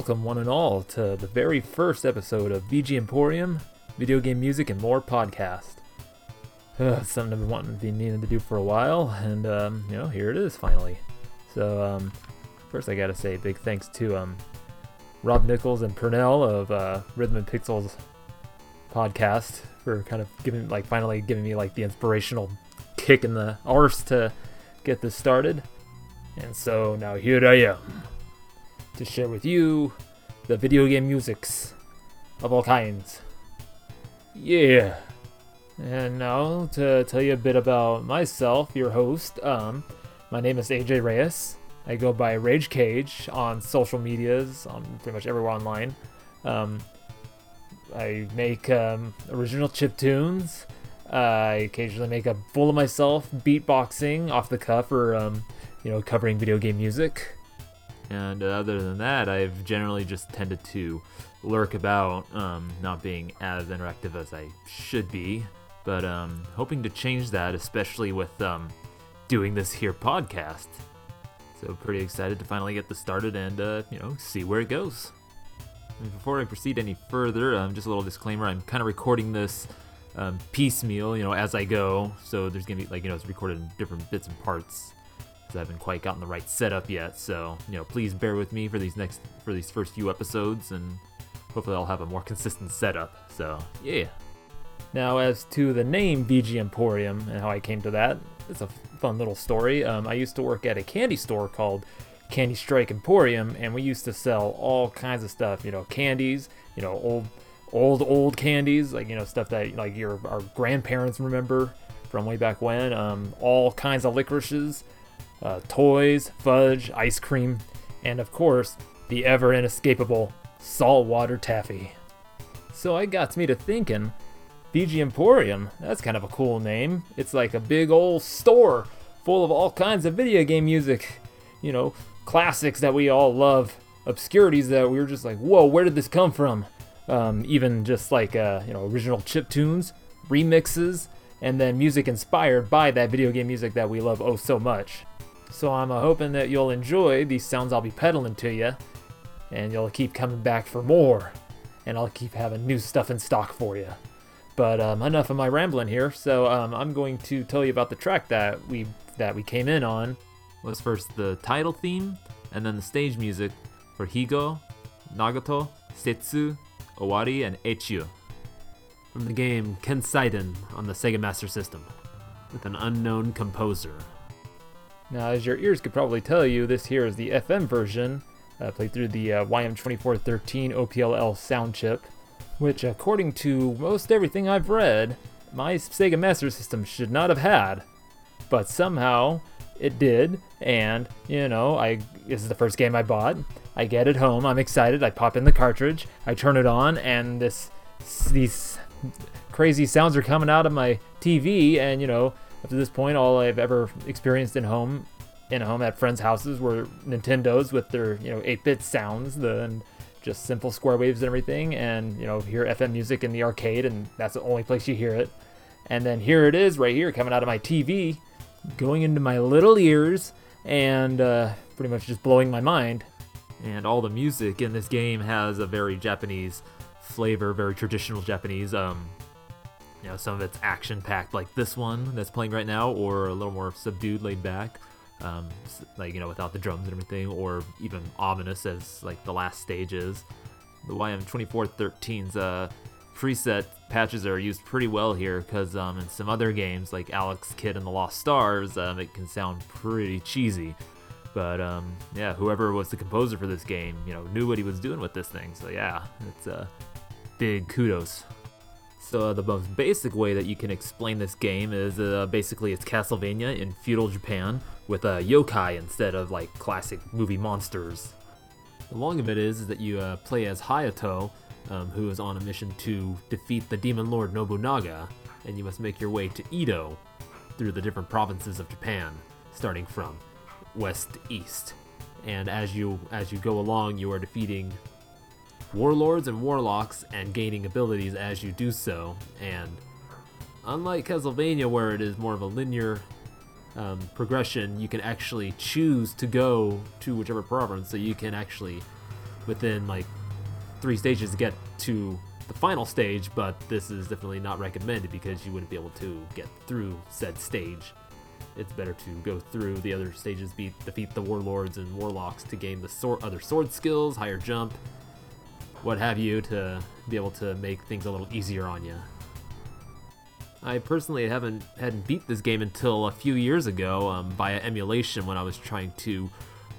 Welcome, one and all, to the very first episode of VGMporium, Video Game Music and More podcast. Uh, something I've been wanting to be needing to do for a while, and um, you know, here it is finally. So, um, first I gotta say big thanks to um, Rob Nichols and Purnell of uh, Rhythm and Pixels podcast for kind of giving, like, finally giving me like the inspirational kick in the arse to get this started. And so now here I am to share with you the video game musics of all kinds. Yeah. And now to tell you a bit about myself, your host. Um, my name is AJ Reyes. I go by Rage Cage on social medias, on pretty much everywhere online. Um, I make um, original chip tunes. Uh, I occasionally make a fool of myself beatboxing off the cuff or, um, you know, covering video game music. And uh, other than that, I've generally just tended to lurk about, um, not being as interactive as I should be. But um, hoping to change that, especially with um, doing this here podcast. So pretty excited to finally get this started and uh, you know see where it goes. And before I proceed any further, um, just a little disclaimer: I'm kind of recording this um, piecemeal, you know, as I go. So there's gonna be like you know it's recorded in different bits and parts because I haven't quite gotten the right setup yet. So you know, please bear with me for these next for these first few episodes, and hopefully I'll have a more consistent setup. So yeah. Now, as to the name VGMporium and how I came to that, it's a fun little story. Um, I used to work at a candy store called Candy Strike Emporium, and we used to sell all kinds of stuff. You know, candies. You know, old, old, old candies, like you know stuff that like your our grandparents remember from way back when. Um, all kinds of licorices, uh, toys, fudge, ice cream, and of course the ever inescapable saltwater taffy. So it got me to thinking. VGMporium, that's kind of a cool name. It's like a big old store full of all kinds of video game music. You know, classics that we all love, obscurities that we were just like, whoa, where did this come from? Um, even just like, uh, you know, original chip tunes, remixes, and then music inspired by that video game music that we love oh so much. So I'm uh, hoping that you'll enjoy these sounds I'll be peddling to you, and you'll keep coming back for more, and I'll keep having new stuff in stock for you. But um, enough of my rambling here. So um, I'm going to tell you about the track that we that we came in on. Was first the title theme, and then the stage music for Higo, Nagato, Settsu, Owari, and Echyu. From the game Kenseiden on the Sega Master System, with an unknown composer. Now, as your ears could probably tell you, this here is the FM version, uh, played through the uh, YM2413 OPLL sound chip which, according to most everything I've read, my Sega Master System should not have had. But somehow it did, and you know, I this is the first game I bought. I get it home, I'm excited. I pop in the cartridge, I turn it on, and this these crazy sounds are coming out of my TV. And you know, up to this point, all I've ever experienced in home, in a home at friends' houses, were Nintendos with their you know 8-bit sounds. The and just simple square waves and everything, and you know hear FM music in the arcade, and that's the only place you hear it. And then here it is, right here, coming out of my TV, going into my little ears, and uh, pretty much just blowing my mind. And all the music in this game has a very Japanese flavor, very traditional Japanese. Um, you know, some of it's action-packed, like this one that's playing right now, or a little more subdued, laid back um, like you know without the drums and everything, or even ominous as like the last stage is. The YM2413's uh, preset patches are used pretty well here because um, in some other games like Alex Kidd and the Lost Stars, um, it can sound pretty cheesy. But um, yeah, whoever was the composer for this game, you know, knew what he was doing with this thing. So yeah, it's a uh, big kudos. Uh, the most basic way that you can explain this game is uh, basically it's Castlevania in feudal Japan with a uh, yokai instead of like classic movie monsters. The long of it is, is that you uh, play as Hayato, um, who is on a mission to defeat the demon lord Nobunaga, and you must make your way to Edo through the different provinces of Japan, starting from west to east. And as you as you go along, you are defeating warlords and warlocks and gaining abilities as you do so. And unlike Castlevania, where it is more of a linear um, progression, you can actually choose to go to whichever province, so you can actually within like three stages get to the final stage, but this is definitely not recommended because you wouldn't be able to get through said stage. It's better to go through the other stages, beat, defeat the warlords and warlocks to gain the sword, other sword skills, higher jump, what have you, to be able to make things a little easier on you. I personally haven't hadn't beat this game until a few years ago um, via emulation when I was trying to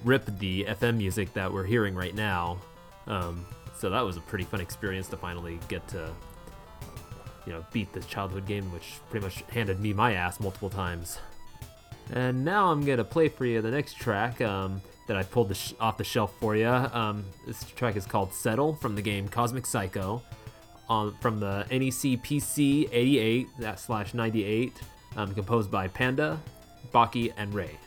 rip the FM music that we're hearing right now. Um, so that was a pretty fun experience to finally get to, you know, beat this childhood game, which pretty much handed me my ass multiple times. And now I'm gonna play for you the next track um, that I pulled sh- off the shelf for you. Um, this track is called "Settle" from the game Cosmic Psycho, on from the NEC PC 88 that slash 98, um, composed by Panda, Baki, and Ray.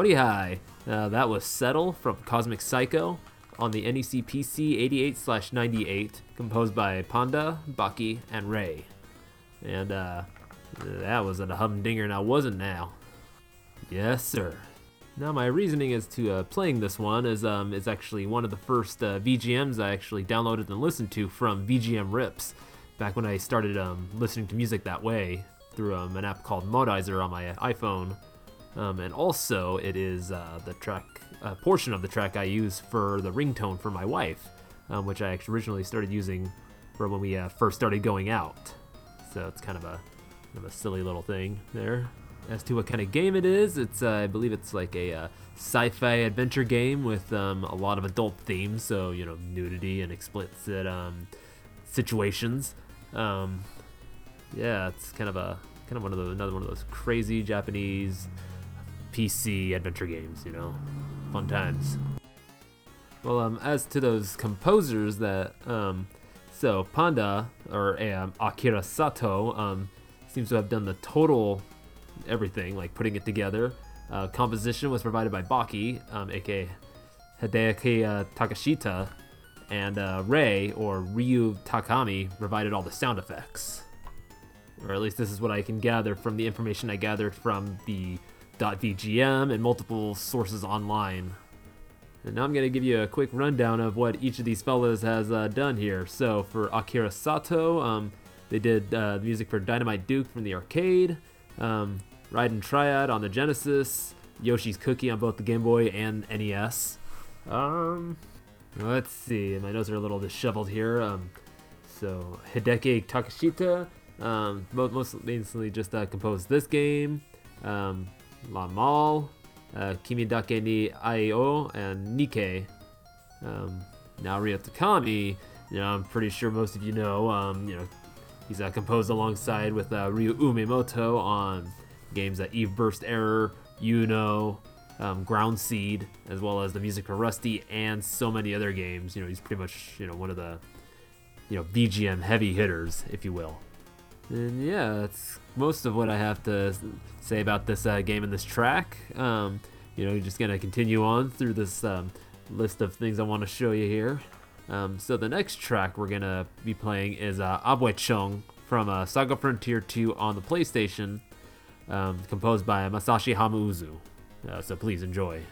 Howdy hi. Uh, that was Settle from Cosmic Psycho on the NEC PC 88 98, composed by Panda, Baki, and Ray. And uh, that was a humdinger and I wasn't now? Yes, sir. Now, my reasoning as to uh, playing this one is um, is actually one of the first uh, VGMs I actually downloaded and listened to from VGM Rips, back when I started um, listening to music that way through um, an app called Modizer on my iPhone. Um, and also, it is uh, the track uh, portion of the track I use for the ringtone for my wife, um, which I originally started using for when we uh, first started going out. So it's kind of a kind of a silly little thing there. As to what kind of game it is, it's uh, I believe it's like a uh, sci-fi adventure game with um, a lot of adult themes, so you know nudity and explicit um, situations. Um, yeah, it's kind of a kind of one of those another one of those crazy Japanese PC adventure games, you know, fun times. Well, um, as to those composers that, um, so Panda or um, Akira Satou um, seems to have done the total everything, like putting it together. Uh, composition was provided by Baki, um, aka Hideaki uh, Takashita, and uh, Ray or Ryu Takami provided all the sound effects. Or at least this is what I can gather from the information I gathered from the .vgm and multiple sources online. And now I'm going to give you a quick rundown of what each of these fellas has uh, done here. So for Akira Satou, um, they did uh, the music for Dynamite Duke from the arcade, um, Raiden Trad on the Genesis, Yoshi's Cookie on both the Game Boy and NES. Um, let's see, my notes are a little disheveled here. Um, so Hideki Takashita, um, most mainly just uh, composed this game. Um, La Mal, uh, Kimidake ni Aio, and Nike. Um, now Ryo Takami, you know, I'm pretty sure most of you know, um, you know, He's uh, composed alongside with uh, Ryu Umemoto on games like Eve Burst Error, YU-NO, um, Ground Seed, as well as the music for Rusty and so many other games. You know, he's pretty much you know one of the you know VGM heavy hitters, if you will. And yeah, that's most of what I have to say about this uh, game and this track. Um, you know, just gonna continue on through this um, list of things I want to show you here. Um, so the next track we're gonna be playing is uh, Abweichung from uh, Saga Frontier 2 on the PlayStation, um, composed by Masashi Hamauzu. Uh, so please enjoy.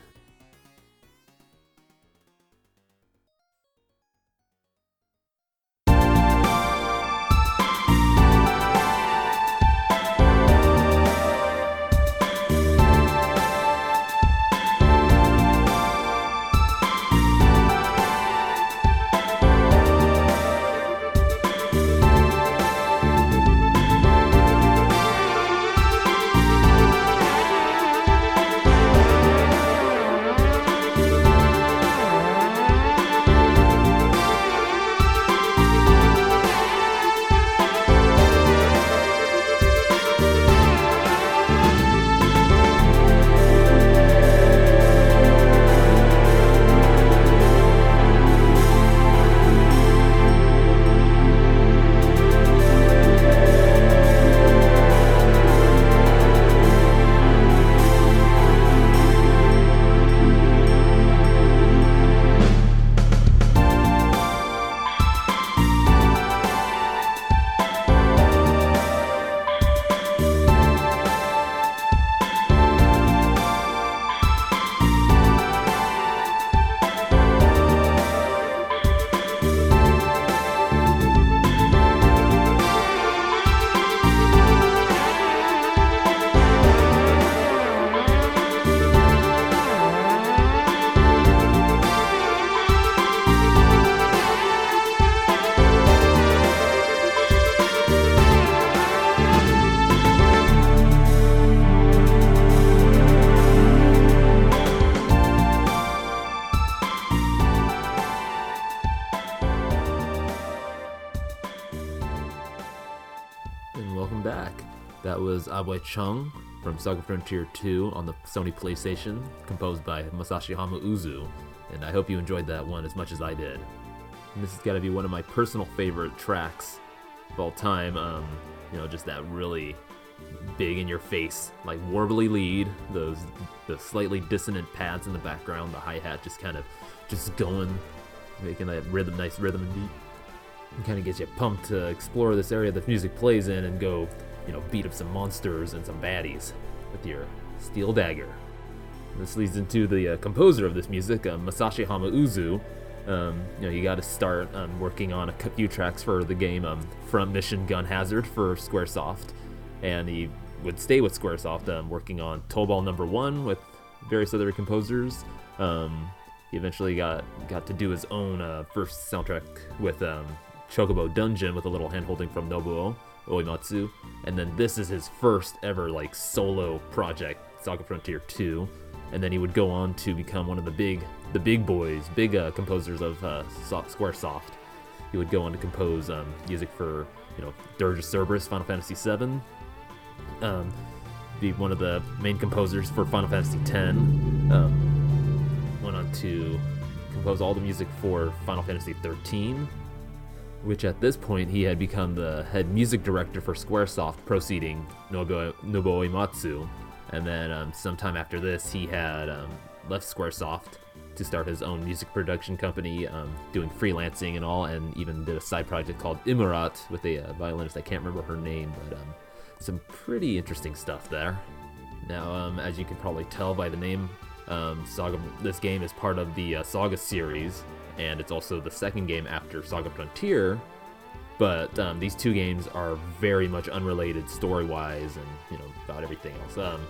Chung from Saga Frontier 2 on the Sony PlayStation, composed by Masashi Hamauzu. And I hope you enjoyed that one as much as I did. And this has got to be one of my personal favorite tracks of all time. Um, you know, just that really big in your face, like warbly lead, those the slightly dissonant pads in the background, the hi hat just kind of just going, making that rhythm, nice rhythm and beat. And kind of gets you pumped to explore this area that music plays in and go, you know, beat up some monsters and some baddies with your steel dagger. This leads into the uh, composer of this music, uh, Masashi Hamauzu. Um, you know, you got to start um, working on a few tracks for the game um, Front Mission Gun Hazard for SquareSoft, and he would stay with SquareSoft, um, working on Tobal Number One with various other composers. Um, he eventually got got to do his own uh, first soundtrack with um, Chocobo Dungeon with a little handholding from Nobuo Uematsu, and then this is his first ever like solo project, Saga Frontier 2, and then he would go on to become one of the big the big boys, big uh, composers of uh, So- SquareSoft. He would go on to compose um, music for you know Dirge of Cerberus, Final Fantasy VII. Um, be one of the main composers for Final Fantasy X. Um, went on to compose all the music for Final Fantasy 13, which at this point he had become the head music director for Squaresoft, proceeding Nobuo, Nobuo Uematsu. And then um, sometime after this, he had um, left Squaresoft to start his own music production company, um, doing freelancing and all, and even did a side project called Imeruat with a uh, violinist. I can't remember her name, but um, some pretty interesting stuff there. Now, um, as you can probably tell by the name, um, Saga, this game is part of the uh, Saga series, and it's also the second game after Saga Frontier. But um, these two games are very much unrelated story-wise, and you know about everything else. Um,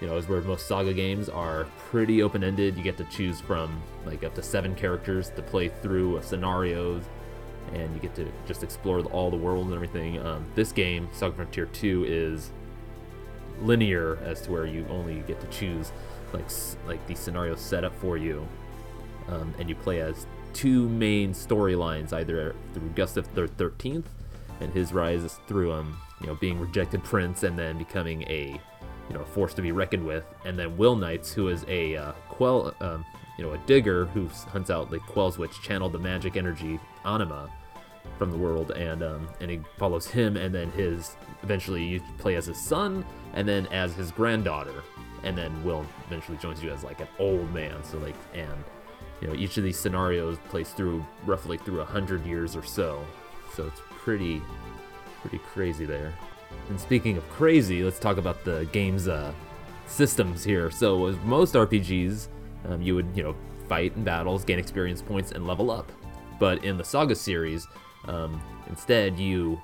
you know, as where most Saga games are pretty open-ended. You get to choose from like up to seven characters to play through scenarios, and you get to just explore all the worlds and everything. Um, this game, Saga Frontier 2, is linear as to where you only get to choose like like these scenarios set up for you, um, and you play as two main storylines, either through Gustav the Thirteenth and his rise through um you know being rejected prince and then becoming a you know force to be reckoned with, and then Will Knights, who is a uh, quell um, you know a digger who hunts out the quells which channel the magic energy anima from the world, and um, and he follows him, and then his eventually you play as his son, and then as his granddaughter, and then Will eventually joins you as like an old man. So like and you know each of these scenarios plays through roughly through a hundred years or so, so it's pretty pretty crazy there. And speaking of crazy, let's talk about the game's uh, systems here. So with most RPGs, um, you would you know fight in battles, gain experience points, and level up. But in the Saga series, um, instead you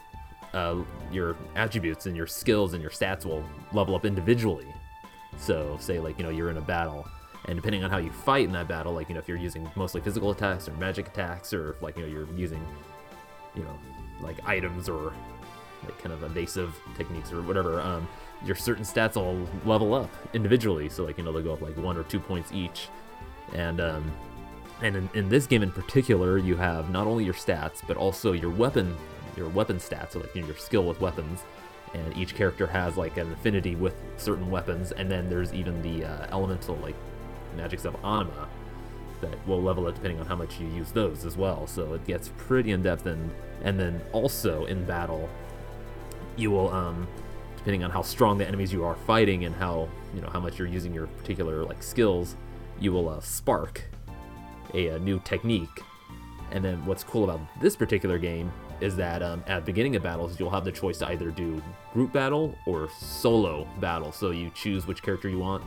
uh, your attributes and your skills and your stats will level up individually. So say like you know you're in a battle, and depending on how you fight in that battle, like you know if you're using mostly physical attacks or magic attacks, or if like you know you're using you know like items or like kind of evasive techniques or whatever, um, your certain stats will level up individually. So like you know they'll go up like one or two points each, and um, and in, in this game in particular, you have not only your stats but also your weapon, your weapon stats, so like you know, your skill with weapons. And each character has like an affinity with certain weapons, and then there's even the uh, elemental like magics of anima that will level it depending on how much you use those as well. So it gets pretty in depth, and and then also in battle, you will um, depending on how strong the enemies you are fighting and how you know how much you're using your particular like skills, you will uh, spark a, a, new technique. And then what's cool about this particular game is that um, at the beginning of battles, you'll have the choice to either do group battle or solo battle. So you choose which character you want.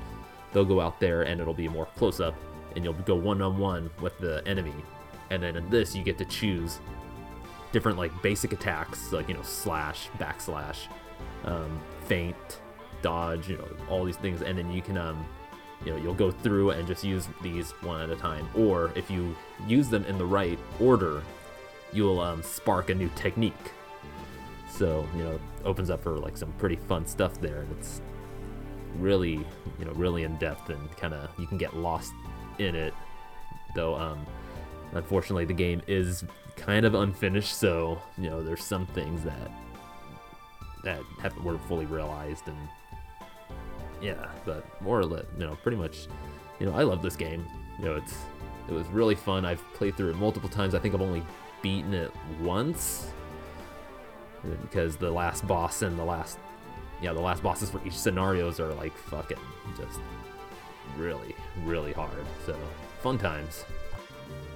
They'll go out there and it'll be more close up, and you'll go one on one with the enemy. And then in this, you get to choose different like basic attacks, like you know slash, backslash, um, feint, dodge, you know all these things, and then you can um, you know you'll go through and just use these one at a time. Or if you use them in the right order, you'll um, spark a new technique. So you know opens up for like some pretty fun stuff there, and it's really you know really in depth and kind of you can get lost in it. Though um, unfortunately the game is kind of unfinished, so you know there's some things that that haven't were fully realized and yeah, but more or less, you know, pretty much, you know, I love this game. You know, it's it was really fun. I've played through it multiple times. I think I've only beaten it once because the last boss and the last yeah, the last bosses for each scenarios are like fucking just really, really hard. So fun times.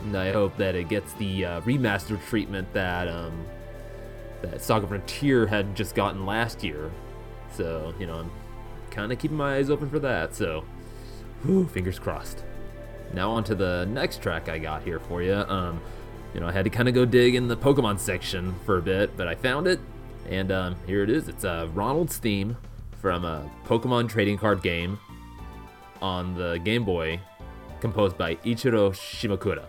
And I hope that it gets the uh, remastered treatment that um, that Saga Frontier had just gotten last year. So you know, I'm kind of keeping my eyes open for that. So, whew, fingers crossed. Now on to the next track I got here for you. Um, you know, I had to kind of go dig in the Pokemon section for a bit, but I found it, and um, here it is. It's uh, Ronald's theme from a Pokemon trading card game on the Game Boy, composed by Ichiro Shimakura.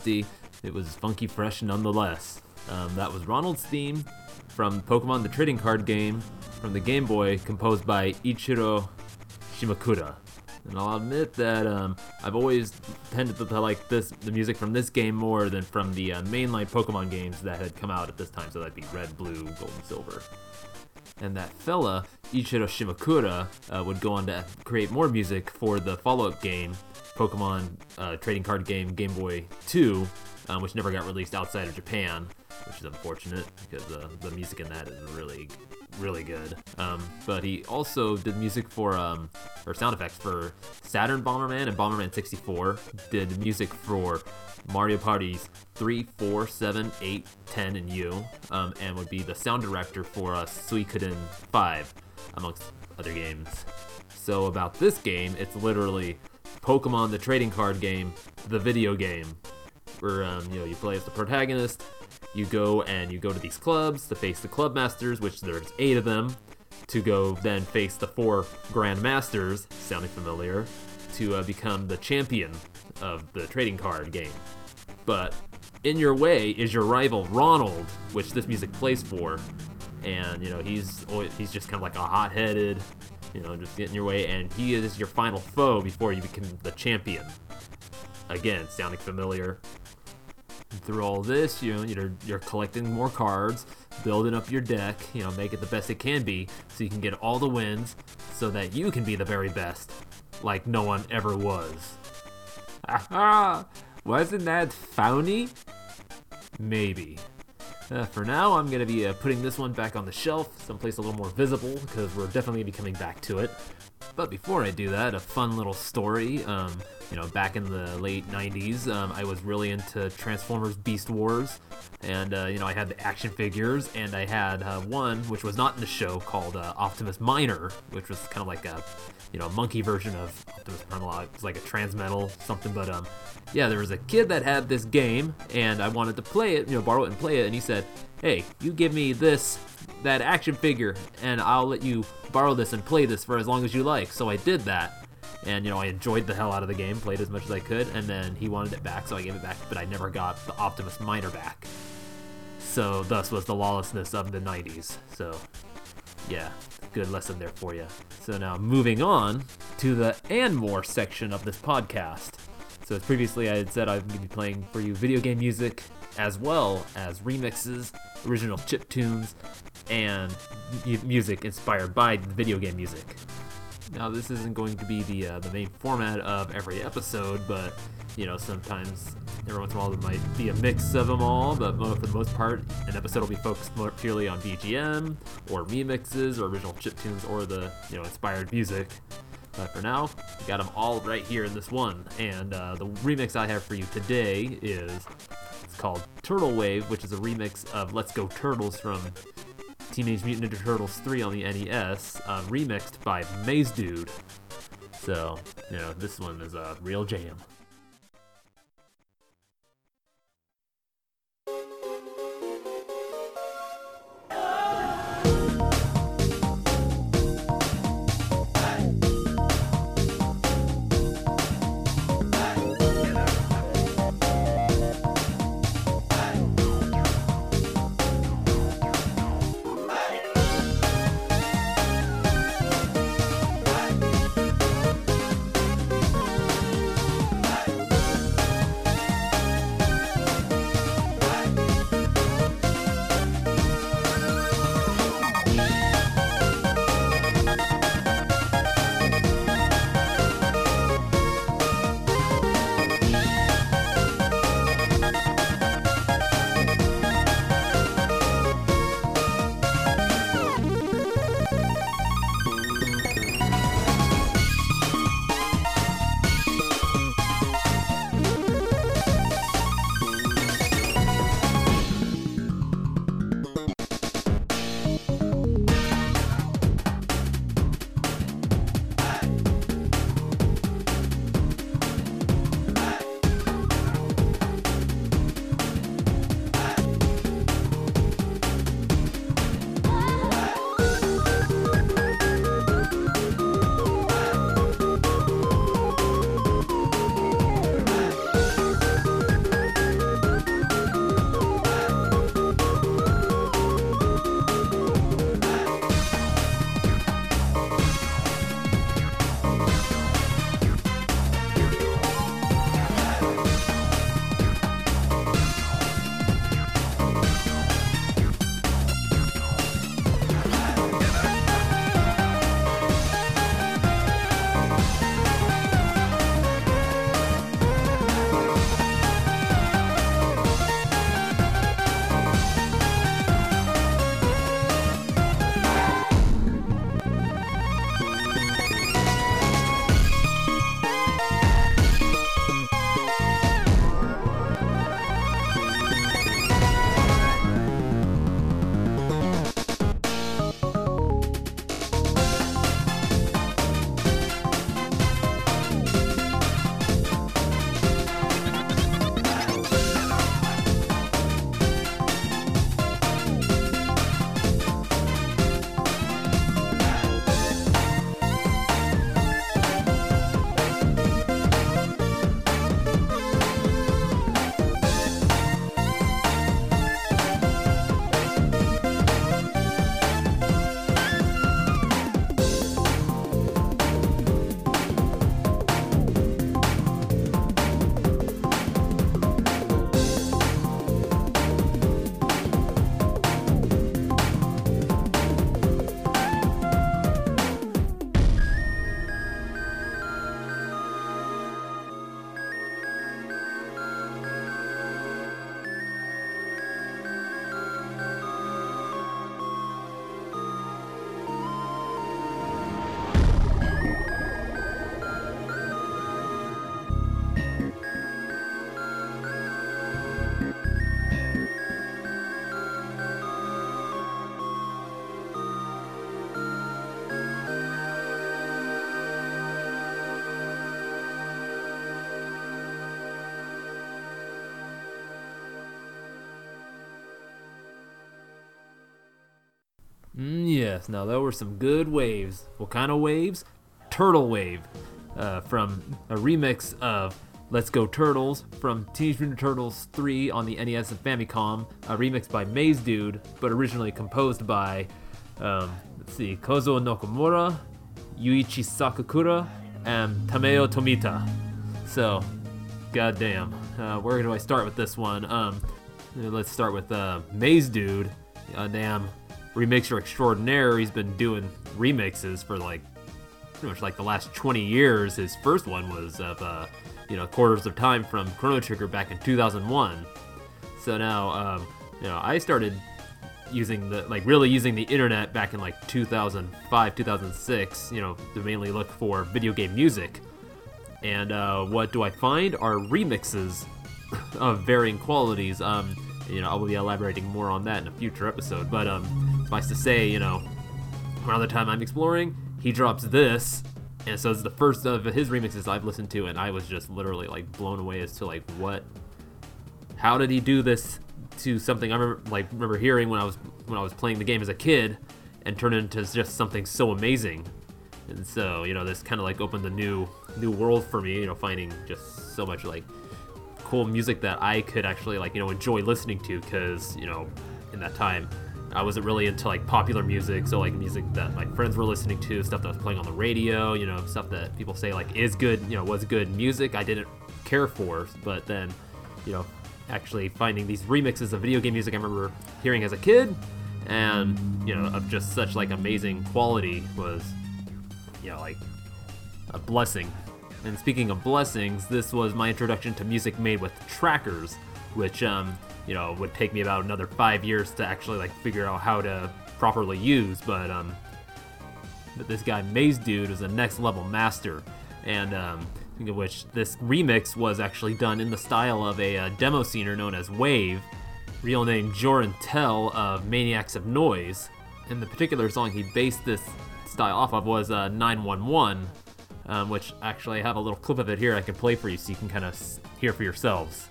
Dusty, it was funky fresh nonetheless. Um, that was Ronald's theme from Pokemon the Trading Card Game from the Game Boy, composed by Ichiro Shimakura. And I'll admit that um, I've always tended to like this the music from this game more than from the uh, mainline Pokemon games that had come out at this time. So that'd be Red, Blue, Gold, and Silver. And that fella, Ichiro Shimakura, uh, would go on to create more music for the follow-up game, Pokemon uh, trading card game Game Boy 2, um, which never got released outside of Japan, which is unfortunate because uh, the music in that is really really good. Um, but he also did music for, um, or sound effects for Saturn Bomberman and Bomberman 64. Did music for Mario Parties 3, 4, 7, 8, 10, and U, um, and would be the sound director for uh, Suikoden 5, amongst other games. So about this game, it's literally Pokemon the trading card game, the video game, where um, you know you play as the protagonist you go and you go to these clubs to face the club masters, which there's eight of them, to go then face the four grand masters, sounding familiar, to uh, become the champion of the trading card game. But in your way is your rival Ronald, which this music plays for, and you know he's he's just kind of like a hot-headed, you know, just getting your way, and he is your final foe before you become the champion. Again, sounding familiar through all this, you know, you're you're collecting more cards, building up your deck, you know, make it the best it can be, so you can get all the wins, so that you can be the very best, like no one ever was. Aha! Wasn't that funny? Maybe. Uh, for now, I'm going to be uh, putting this one back on the shelf, someplace a little more visible, because we're definitely going to be coming back to it. But before I do that, a fun little story. Um, you know, back in the late 90s, um, I was really into Transformers Beast Wars. And, uh, you know, I had the action figures, and I had uh, one, which was not in the show, called uh, Optimus Minor, which was kind of like a, you know, monkey version of Optimus Prime. It was like a Transmetal, something. But, um, yeah, there was a kid that had this game, and I wanted to play it, you know, borrow it and play it. And he said, hey, you give me this, that action figure, and I'll let you borrow this and play this for as long as you like. So I did that. And, you know, I enjoyed the hell out of the game, played as much as I could, and then he wanted it back, so I gave it back, but I never got the Optimus Minor back. So, thus was the lawlessness of the 90s. So, yeah, good lesson there for you. So, now moving on to the and more section of this podcast. So, as previously I had said, I'm going to be playing for you video game music as well as remixes, original chip tunes, and music inspired by video game music. Now, this isn't going to be the uh, the main format of every episode, but you know, sometimes every once in a while there might be a mix of them all. But for the most part, an episode will be focused more purely on BGM or remixes or original chip tunes or the you know inspired music. But for now, we got them all right here in this one. And uh, the remix I have for you today is called Turtle Wave, which is a remix of Let's Go Turtles from Teenage Mutant Ninja Turtles 3 on the NES, uh, remixed by Mazedude. So, you know, this one is a real jam. Yes, now there were some good waves. What kind of waves? Turtle Wave, uh, from a remix of Let's Go Turtles from Teenage Mutant Turtles 3 on the NES and Famicom, a remix by Mazedude, but originally composed by, um, let's see, Kozo Nakamura, Yuichi Sakakura, and Tameo Tomita. So, goddamn, uh, where do I start with this one? Um, let's start with uh, Mazedude. Uh, damn, remixer extraordinaire. He's been doing remixes for like pretty much like the last 20 years. His first one was of uh, you know Corridors of Time from Chrono Trigger back in 2001. So now um, you know I started using the like really using the internet back in like 2005 2006 you know to mainly look for video game music and uh, what do i find are remixes of varying qualities um, you know i will be elaborating more on that in a future episode but um, suffice to say you know around the time i'm exploring he drops this and so it's the first of his remixes i've listened to and i was just literally like blown away as to like what how did he do this to something I remember like remember hearing when I was when I was playing the game as a kid and turn it into just something so amazing. And so, you know, this kind of like opened a new new world for me, you know, finding just so much like cool music that I could actually like, you know, enjoy listening to cuz, you know, in that time I wasn't really into like popular music, so like music that my friends were listening to, stuff that was playing on the radio, you know, stuff that people say like is good, you know, was good music. I didn't care for, but then, you know, actually finding these remixes of video game music I remember hearing as a kid, and you know of just such like amazing quality was, you know, like a blessing. And speaking of blessings, this was my introduction to music made with trackers, which um, you know would take me about another five years to actually like figure out how to properly use. But um, but this guy Mazedude is a next level master, and um, of which this remix was actually done in the style of a uh, demo scener known as Wave, real name Jeroen Tel of Maniacs of Noise. And the particular song he based this style off of was uh, 911, um, which actually I have a little clip of it here I can play for you so you can kind of hear for yourselves.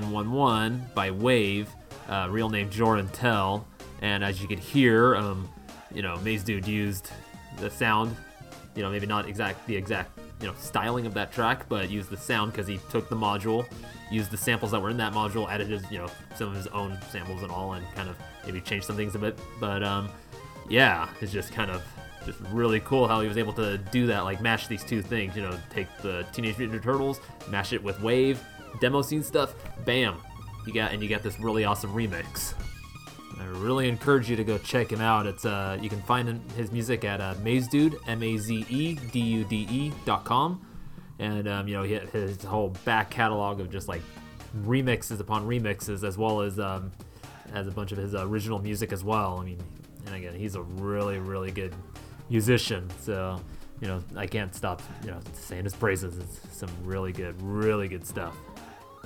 911 by Wave, uh, real name Jeroen Tel. And as you could hear, um, you know, Mazedude used the sound, you know, maybe not exact the exact you know styling of that track, but used the sound because he took the module, used the samples that were in that module, added his you know some of his own samples and all, and kind of maybe changed some things a bit. But um, yeah, it's just kind of just really cool how he was able to do that, like mash these two things. You know, take the Teenage Mutant Ninja Turtles, mash it with Wave, demo scene stuff, bam, you got and you got this really awesome remix. I really encourage you to go check him out. It's uh, you can find his music at uh, Mazedude, M-A-Z-E-D-U-D-E dot com, and um, you know he, his whole back catalog of just like remixes upon remixes, as well as um, as a bunch of his original music as well. I mean, and again, he's a really really good musician. So you know I can't stop you know saying his praises. It's some really good, really good stuff.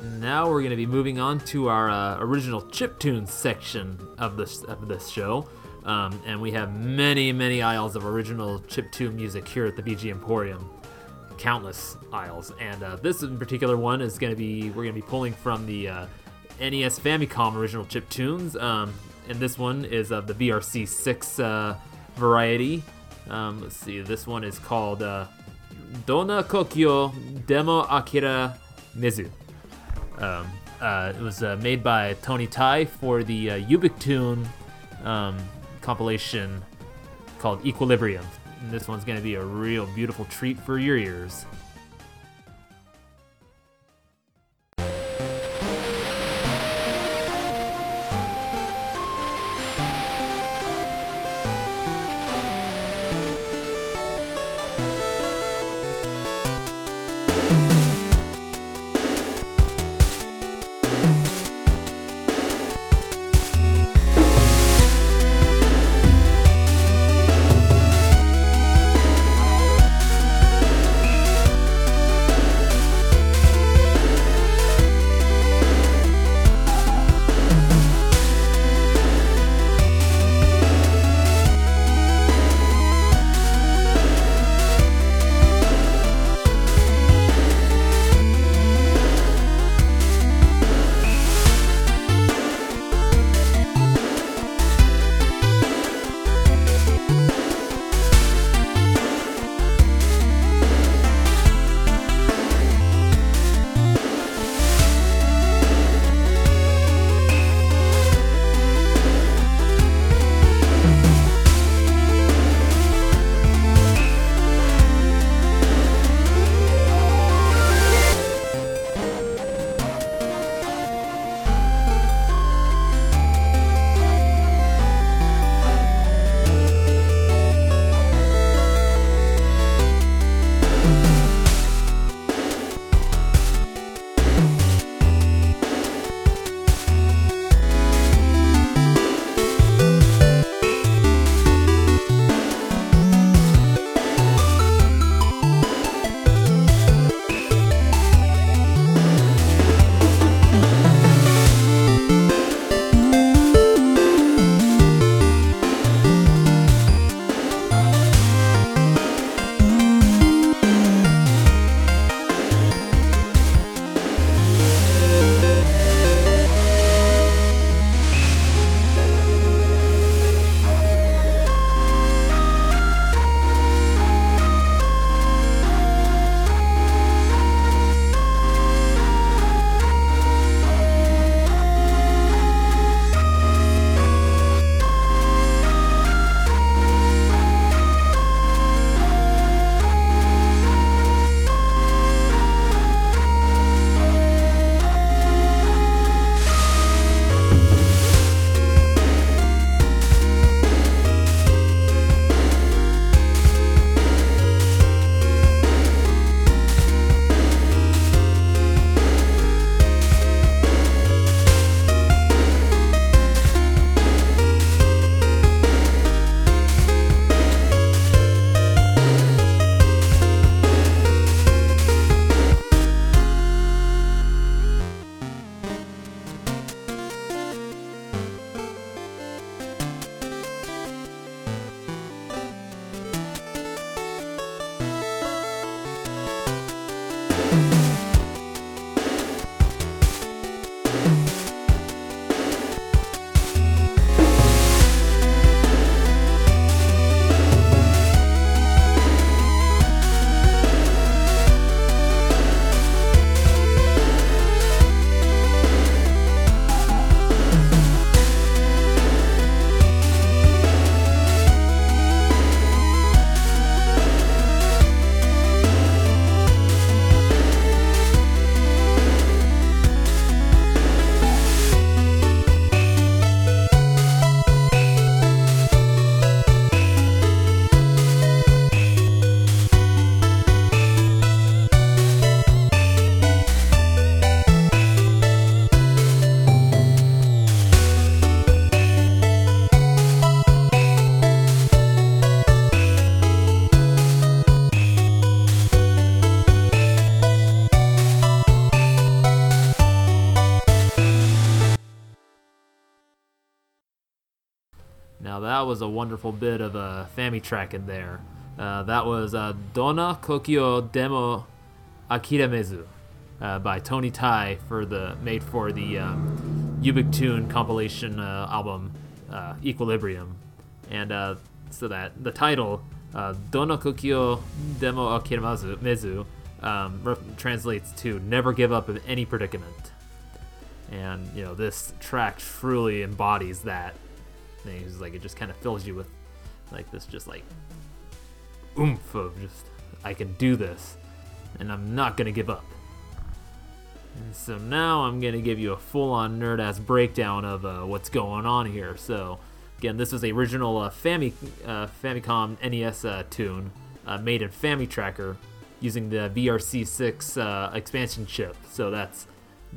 Now we're going to be moving on to our uh, original chip tunes section of this of this show, um, and we have many many aisles of original chip tune music here at the VGMporium, countless aisles, and uh, this in particular one is going to be we're going to be pulling from the uh, NES Famicom original chip tunes, um, and this one is of the VRC six uh, variety. Um, let's see, this one is called uh, Dona Kokyo Demo Akira Mizu. Um, uh, it was uh, made by Tony Thay for the uh, Ubiquitune um, compilation called Equilibrium. And this one's going to be a real beautiful treat for your ears. Was a wonderful bit of a Fami track in there. Uh, that was uh, Donna Kokyou Demo Akiramezu uh, by Tony Thay for the made for the um, Tune compilation uh, album uh, Equilibrium, and uh, so that the title uh, Donna Kokyou Demo Akiramezu um, translates to "Never give up in any predicament." and you know this track truly embodies that it's like it just kind of fills you with like this just like oomph of just i can do this and i'm not gonna give up. And so now i'm gonna give you a full-on nerd-ass breakdown of uh, what's going on here. So again this was the original uh, Fami, uh, famicom nes uh, tune uh, made in FamiTracker using the vrc6 uh, expansion chip. So that's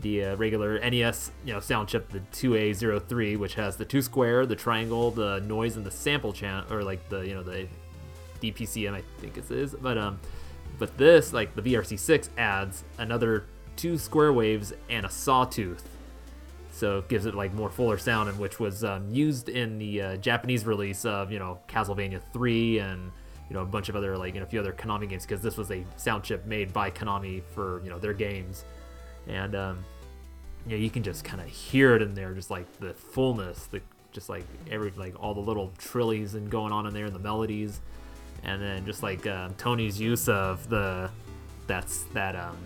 the uh, regular NES, you know, sound chip, the 2A03, which has the two square, the triangle, the noise, and the sample channel, or like the you know the DPCM, I think it is. But um, but this like the VRC6 adds another two square waves and a sawtooth, so it gives it like more fuller sound, and which was um, used in the uh, Japanese release of you know Castlevania 3 and you know a bunch of other like you know, a few other Konami games because this was a sound chip made by Konami for you know their games and um, you you can just kind of hear it in there, just like the fullness, the just like every like all the little trillies and going on in there, and the melodies, and then just like uh, Tony's use of the that's that um,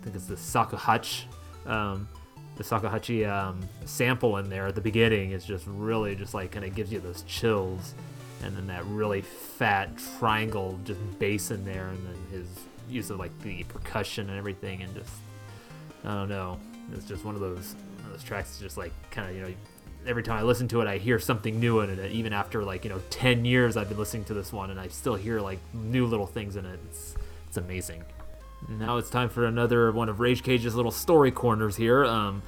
I think it's the Shakuhachi. Um, the Shakuhachi um, sample in there at the beginning is just really just like kind of gives you those chills, and then that really fat triangle just bass in there, and then his use of like the percussion and everything, and just I don't know. It's just one of those one of those tracks. Just like kind of you know. Every time I listen to it, I hear something new in it. Even after like you know ten years, I've been listening to this one, and I still hear like new little things in it. It's it's amazing. Now it's time for another one of Rage Cage's little story corners here. Um,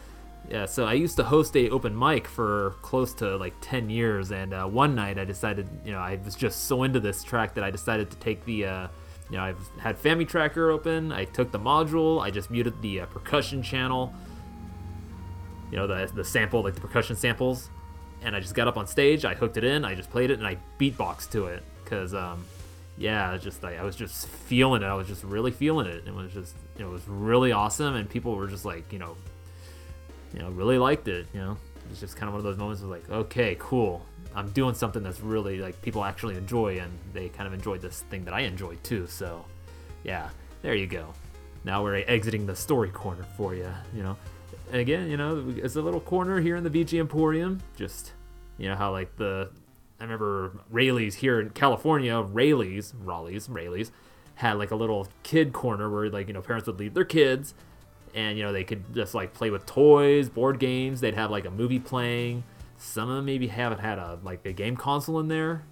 yeah, so I used to host a open mic for close to like 10 years, and uh, one night I decided, you know, I was just so into this track that I decided to take the uh, know, I've had FamiTracker open. I took the module. I just muted the uh, percussion channel. You know, the the sample, like the percussion samples, and I just got up on stage. I hooked it in. I just played it and I beatboxed to it because, um, yeah, just like I was just feeling it. I was just really feeling it. It was just it was really awesome, and people were just like, you know, you know, really liked it. You know, it's just kind of one of those moments of like, okay, cool. I'm doing something that's really like people actually enjoy, and they kind of enjoyed this thing that I enjoyed too. So, yeah, there you go. Now we're exiting the story corner for you. You know, again, you know, it's a little corner here in the VGMporium. Just you know how like the I remember Raley's here in California. Raley's, Raley's, Raley's had like a little kid corner where like you know parents would leave their kids, and you know they could just like play with toys, board games. They'd have like a movie playing some of them maybe haven't had a like a game console in there,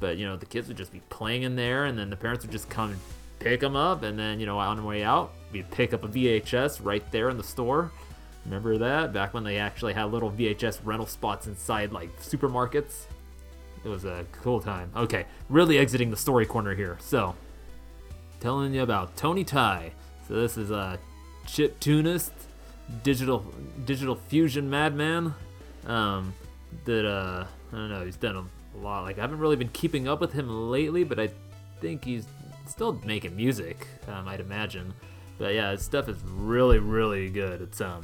but you know the kids would just be playing in there, and then the parents would just come and pick them up, and then you know on the way out we'd pick up a VHS right there in the store. Remember that back when they actually had little VHS rental spots inside like supermarkets. It was a cool time. Okay, really exiting the story corner here. So, telling you about Tony Thay. So this is a chip tunist, digital digital fusion madman. Um, that uh I don't know, he's done a lot. Like I haven't really been keeping up with him lately, but I think he's still making music. Um, I'd imagine. But yeah, his stuff is really really good. It's um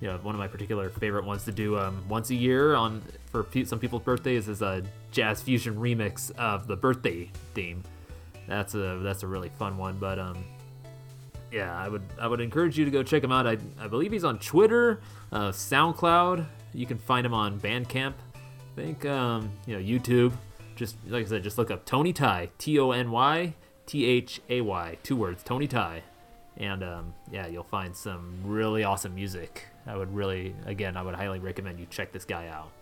you know one of my particular favorite ones to do um once a year on for some people's birthdays is a jazz fusion remix of the birthday theme. That's a that's a really fun one. But um yeah, I would I would encourage you to go check him out. I, I believe he's on Twitter, uh, SoundCloud, you can find him on Bandcamp. I think um, you know YouTube. Just like I said, just look up Tony Thay, T O N Y T H A Y, two words, Tony Thay, and um, yeah, you'll find some really awesome music. I would really, again, I would highly recommend you check this guy out.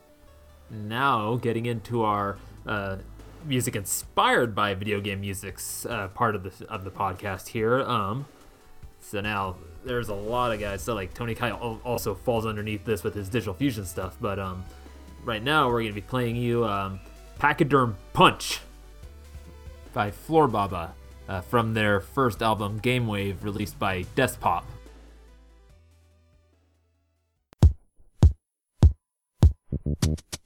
Now, getting into our uh, music inspired by video game music's uh, part of the of the podcast here. Um, so now there's a lot of guys. So like Tony Kyle also falls underneath this with his digital fusion stuff. But um, right now we're gonna be playing you um, Pachyderm Punch by Floorbaba uh, from their first album Game Wave, released by Despop. Thank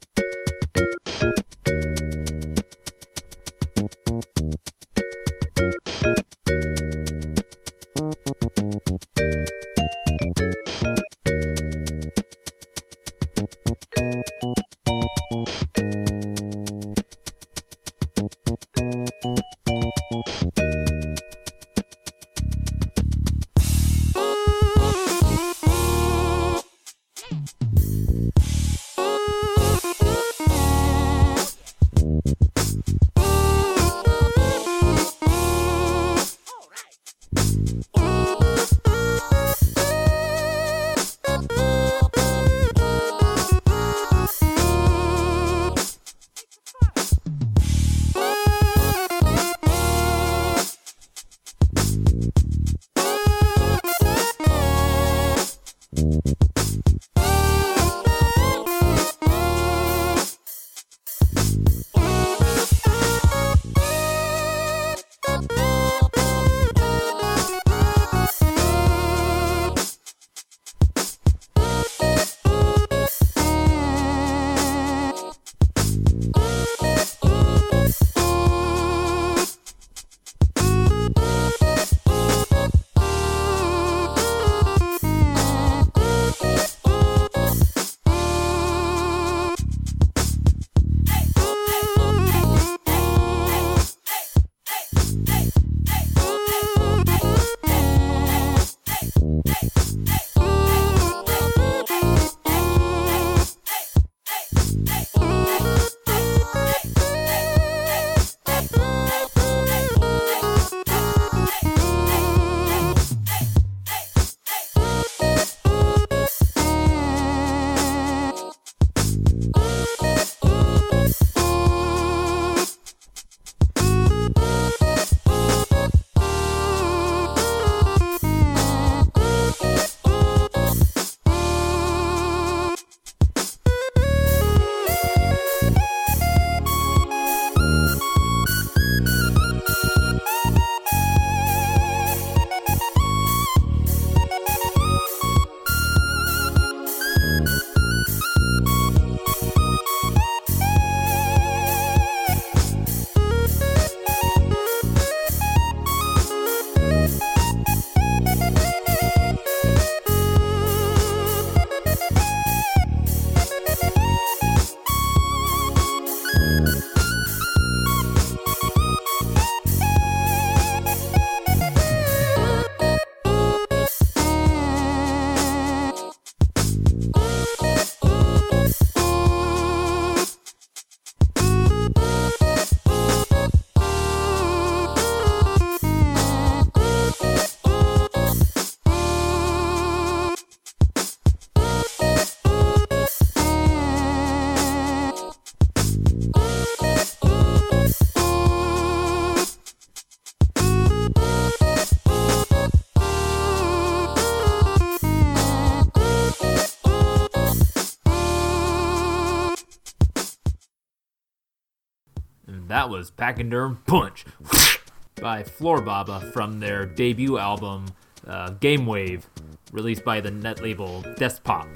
was Pachyderm Punch by Floorbaba from their debut album uh, Game Wave, released by the net label Despop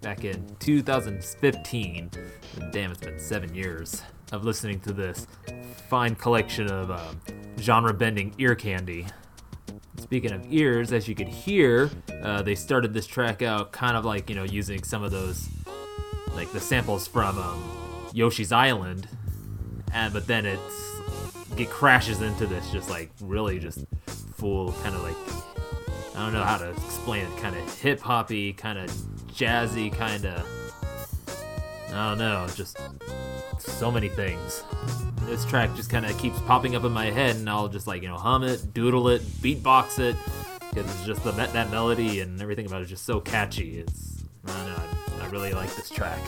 back in 2015. Damn, it's been seven years of listening to this fine collection of uh, genre bending ear candy. Speaking of ears, as you could hear, uh, they started this track out kind of like, you know, using some of those, like the samples from um, Yoshi's Island and but then it's it crashes into this just like really just full kind of like I don't know how to explain it, kind of hip hoppy, kind of jazzy, kind of I don't know, just so many things. This track just kind of keeps popping up in my head, and I'll just like you know hum it, doodle it, beatbox it, because it's just the that melody and everything about it is just so catchy. It's I don't know, I, I really like this track.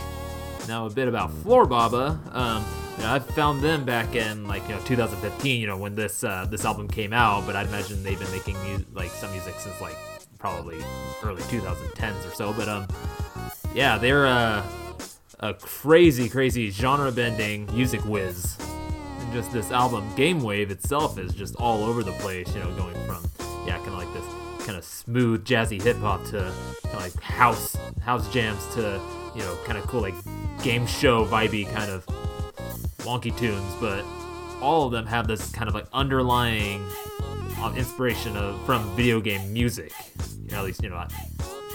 Now a bit about Floorbaba. Um, you know, I found them back in like you know 2015, you know, when this uh, this album came out. But I'd imagine they've been making mu- like some music since like probably early 2010s or so. But um, yeah, they're uh, a crazy, crazy genre-bending music whiz. And just this album, Game Wave itself, is just all over the place. You know, going from yeah, kind of like this kind of smooth jazzy hip hop to kind of like house house jams to you know kind of cool like game show vibey kind of wonky tunes, but all of them have this kind of like underlying um, inspiration of from video game music. You know, at least you know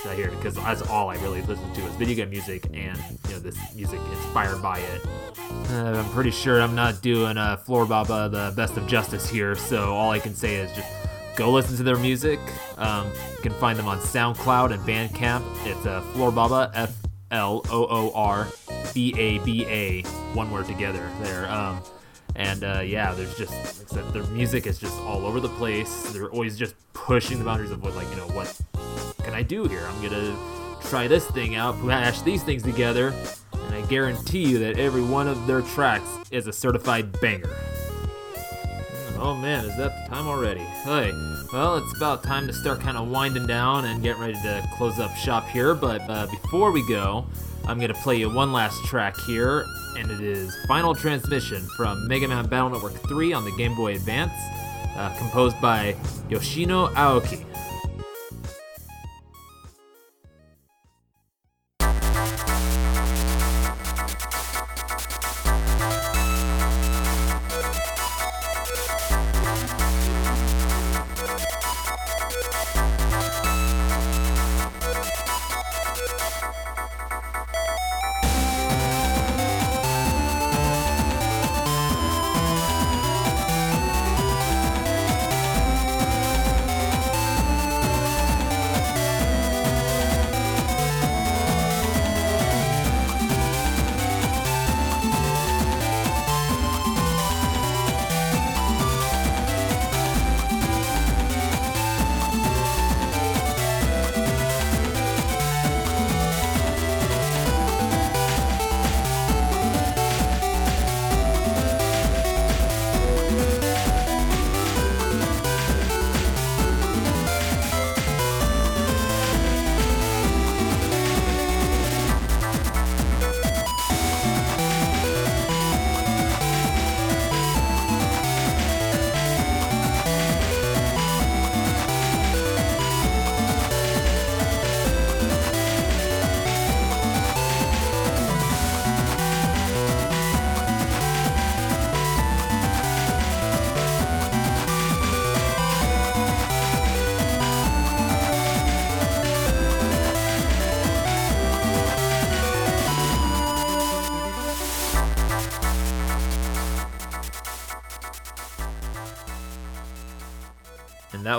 I hear because that's all I really listen to is video game music and you know this music inspired by it. Uh, I'm pretty sure I'm not doing uh, Floorbaba the best of justice here, so all I can say is just go listen to their music. Um, you can find them on SoundCloud and Bandcamp. It's uh, Floorbaba, F L O O R B A B A, one word together there. Um, and uh, yeah, there's just like I said, their music is just all over the place. They're always just pushing the boundaries of what, like you know, what can I do here? I'm gonna try this thing out, mash these things together, and I guarantee you that every one of their tracks is a certified banger. Oh man, is that the time already? Hey, well, it's about time to start kind of winding down and getting ready to close up shop here. But uh, before we go, I'm gonna play you one last track here, and it is Final Transmission from Mega Man Battle Network 3 on the Game Boy Advance, uh, composed by Yoshino Aoki.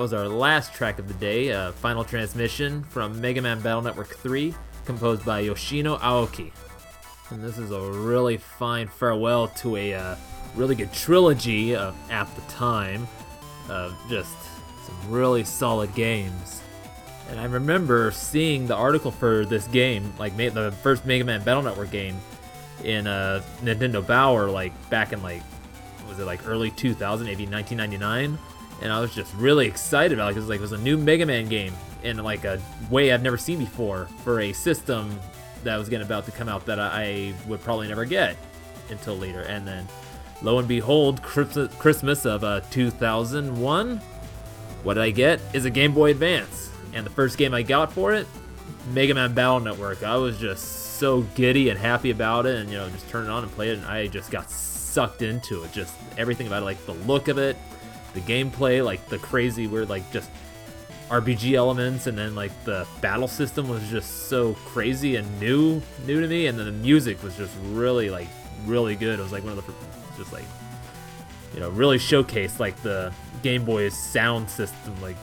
Was our last track of the day, uh, Final Transmission from Mega Man Battle Network 3, composed by Yoshino Aoki. And this is a really fine farewell to a uh, really good trilogy of, at the time of just some really solid games. And I remember seeing the article for this game, like the first Mega Man Battle Network game, in uh, Nintendo Power, like back in like, was it like early 2000, maybe 1999? And I was just really excited about it because like it was a new Mega Man game in like a way I've never seen before for a system that was getting about to come out that I would probably never get until later. And then, lo and behold, Christmas of uh, 2001, what did I get? Is a Game Boy Advance, and the first game I got for it, Mega Man Battle Network. I was just so giddy and happy about it, and you know, just turned it on and played it, and I just got sucked into it. Just everything about it, like the look of it, the gameplay, like the crazy weird like just RPG elements, and then like the battle system was just so crazy and new, new to me, and then the music was just really like really good. It was like one of the just like you know really showcased like the Game Boy's sound system, like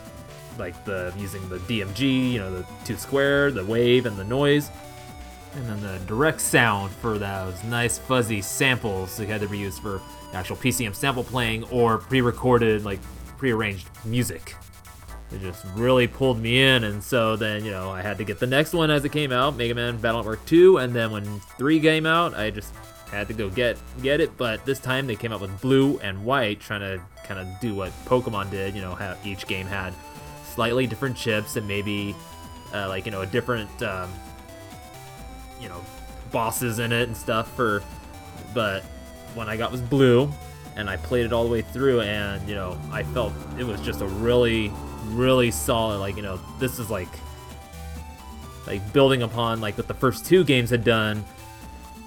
like the using the DMG, you know the two square, the wave, and the noise. And then the direct sound for those nice fuzzy samples that had to be used for actual PCM sample playing or pre-recorded, like pre-arranged music. It just really pulled me in, and so then you know I had to get the next one as it came out, Mega Man Battle Network 2, and then when three came out, I just had to go get get it. But this time they came out with blue and white, trying to kind of do what Pokemon did. You know, how each game had slightly different chips and maybe uh, like you know a different um, you know bosses in it and stuff for, but one I got was blue, and I played it all the way through, and you know, I felt it was just a really, really solid. Like you know, this is like like building upon like what the first two games had done,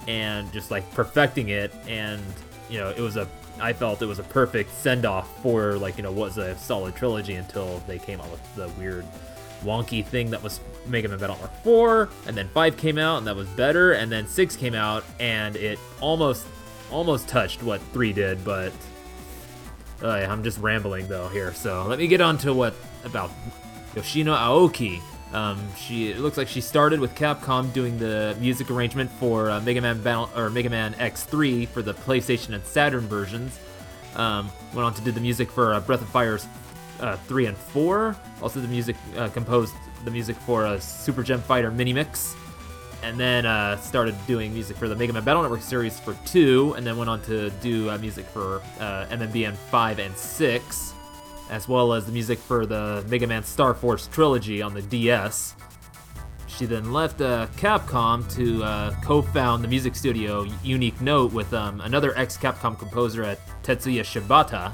and just like perfecting it. And you know, it was a I felt it was a perfect send off for like you know was a solid trilogy until they came out with the weird wonky thing that was Mega Man Battle Armor 4, and then 5 came out and that was better, and then 6 came out and it almost almost touched what 3 did, but uh, I'm just rambling though here. So let me get on to what about Yoshino Aoki. Um, she it looks like she started with Capcom doing the music arrangement for uh, Mega Man Battle or Mega Man X3 for the PlayStation and Saturn versions. Um, went on to do the music for uh, Breath of Fire's uh, 3 and 4. Also, the music uh, composed the music for a Super Gem Fighter mini mix, and then uh, started doing music for the Mega Man Battle Network series for 2, and then went on to do uh, music for uh, MMBN 5 and 6, as well as the music for the Mega Man Star Force trilogy on the DS. She then left uh, Capcom to uh, co-found the music studio Unique Note with um, another ex-Capcom composer at Tetsuya Shibata,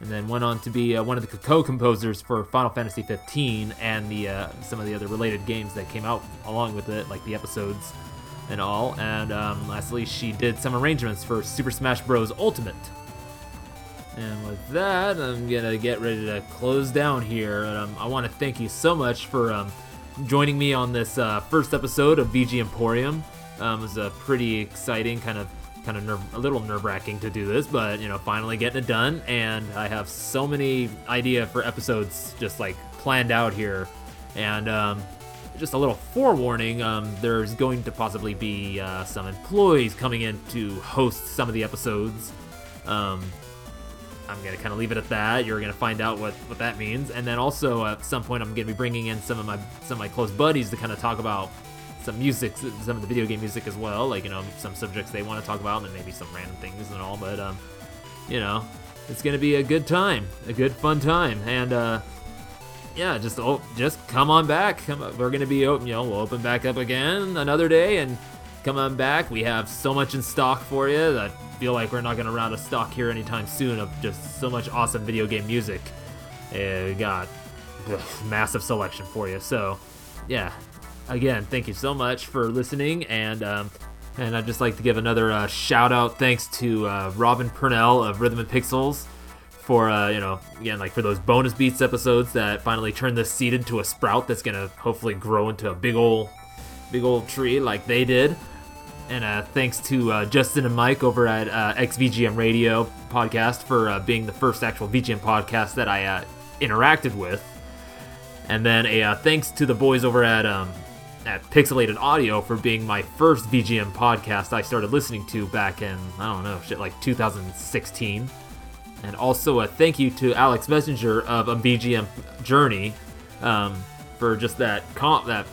and then went on to be uh, one of the co-composers for Final Fantasy 15 and the uh, some of the other related games that came out along with it, like the episodes and all. And um, lastly, she did some arrangements for Super Smash Bros. Ultimate. And with that, I'm gonna get ready to close down here. And, um, I want to thank you so much for um, joining me on this uh, first episode of VGMporium. Um, it was a pretty exciting kind of kind of nerve, a little nerve wracking to do this, but you know, finally getting it done. And I have so many idea for episodes just like planned out here. And um, just a little forewarning: um, there's going to possibly be uh, some employees coming in to host some of the episodes. Um, I'm gonna kind of leave it at that. You're gonna find out what what that means, and then also at some point I'm gonna be bringing in some of my some of my close buddies to kind of talk about some music, some of the video game music as well. Like you know, some subjects they want to talk about, and maybe some random things and all. But um, you know, it's gonna be a good time, a good fun time, and uh, yeah, just oh, just come on back. Come, we're gonna be open. You know, we'll open back up again another day, and come on back. We have so much in stock for you that I feel like we're not gonna run out of stock here anytime soon of just so much awesome video game music. Uh, we got ugh, massive selection for you. So, yeah, again, thank you so much for listening, and um, and I'd just like to give another uh, shout out, thanks to uh, Robin Purnell of Rhythm and Pixels for uh, you know again like for those bonus beats episodes that finally turned this seed into a sprout that's gonna hopefully grow into a big old big old tree like they did. And uh, thanks to uh, Justin and Mike over at uh, XVGM Radio podcast for uh, being the first actual VGM podcast that I uh, interacted with. And then a uh, thanks to the boys over at um, at Pixelated Audio for being my first VGM podcast I started listening to back in, I don't know, shit like 2016. And also a thank you to Alex Messenger of a VGM Journey um, for just that comp, that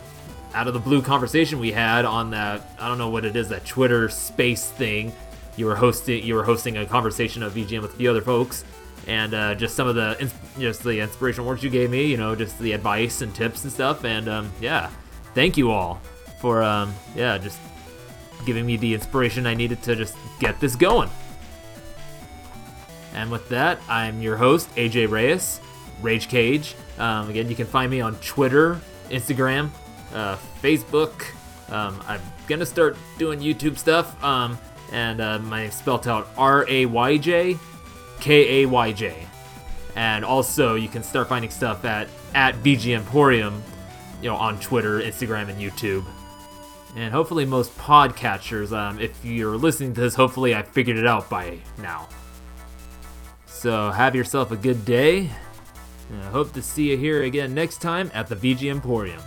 out of the blue conversation we had on that, I don't know what it is, that Twitter space thing. You were hosting, you were hosting a conversation of VGM with a few other folks, and uh, just some of the, just the inspirational words you gave me, you know, just the advice and tips and stuff, and um, yeah, thank you all for um, yeah just giving me the inspiration I needed to just get this going. And with that, I'm your host AJ Reyes, Rage Cage. Um, again, you can find me on Twitter, Instagram, uh, Facebook. Um, I'm gonna start doing YouTube stuff. Um, and uh, my spelled out R A Y J K A Y J. And also, you can start finding stuff at at VGMporium you know, on Twitter, Instagram, and YouTube. And hopefully, most podcatchers, um, if you're listening to this, hopefully I figured it out by now. So, have yourself a good day. And I hope to see you here again next time at the VGMporium.